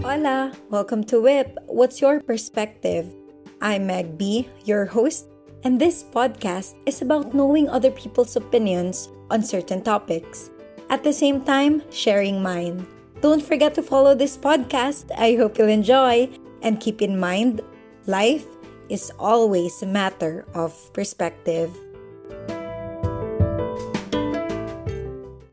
Hola! Welcome to WIP. What's your perspective? I'm Meg B, your host, and this podcast is about knowing other people's opinions on certain topics. At the same time, sharing mine. Don't forget to follow this podcast. I hope you'll enjoy. And keep in mind, life is always a matter of perspective.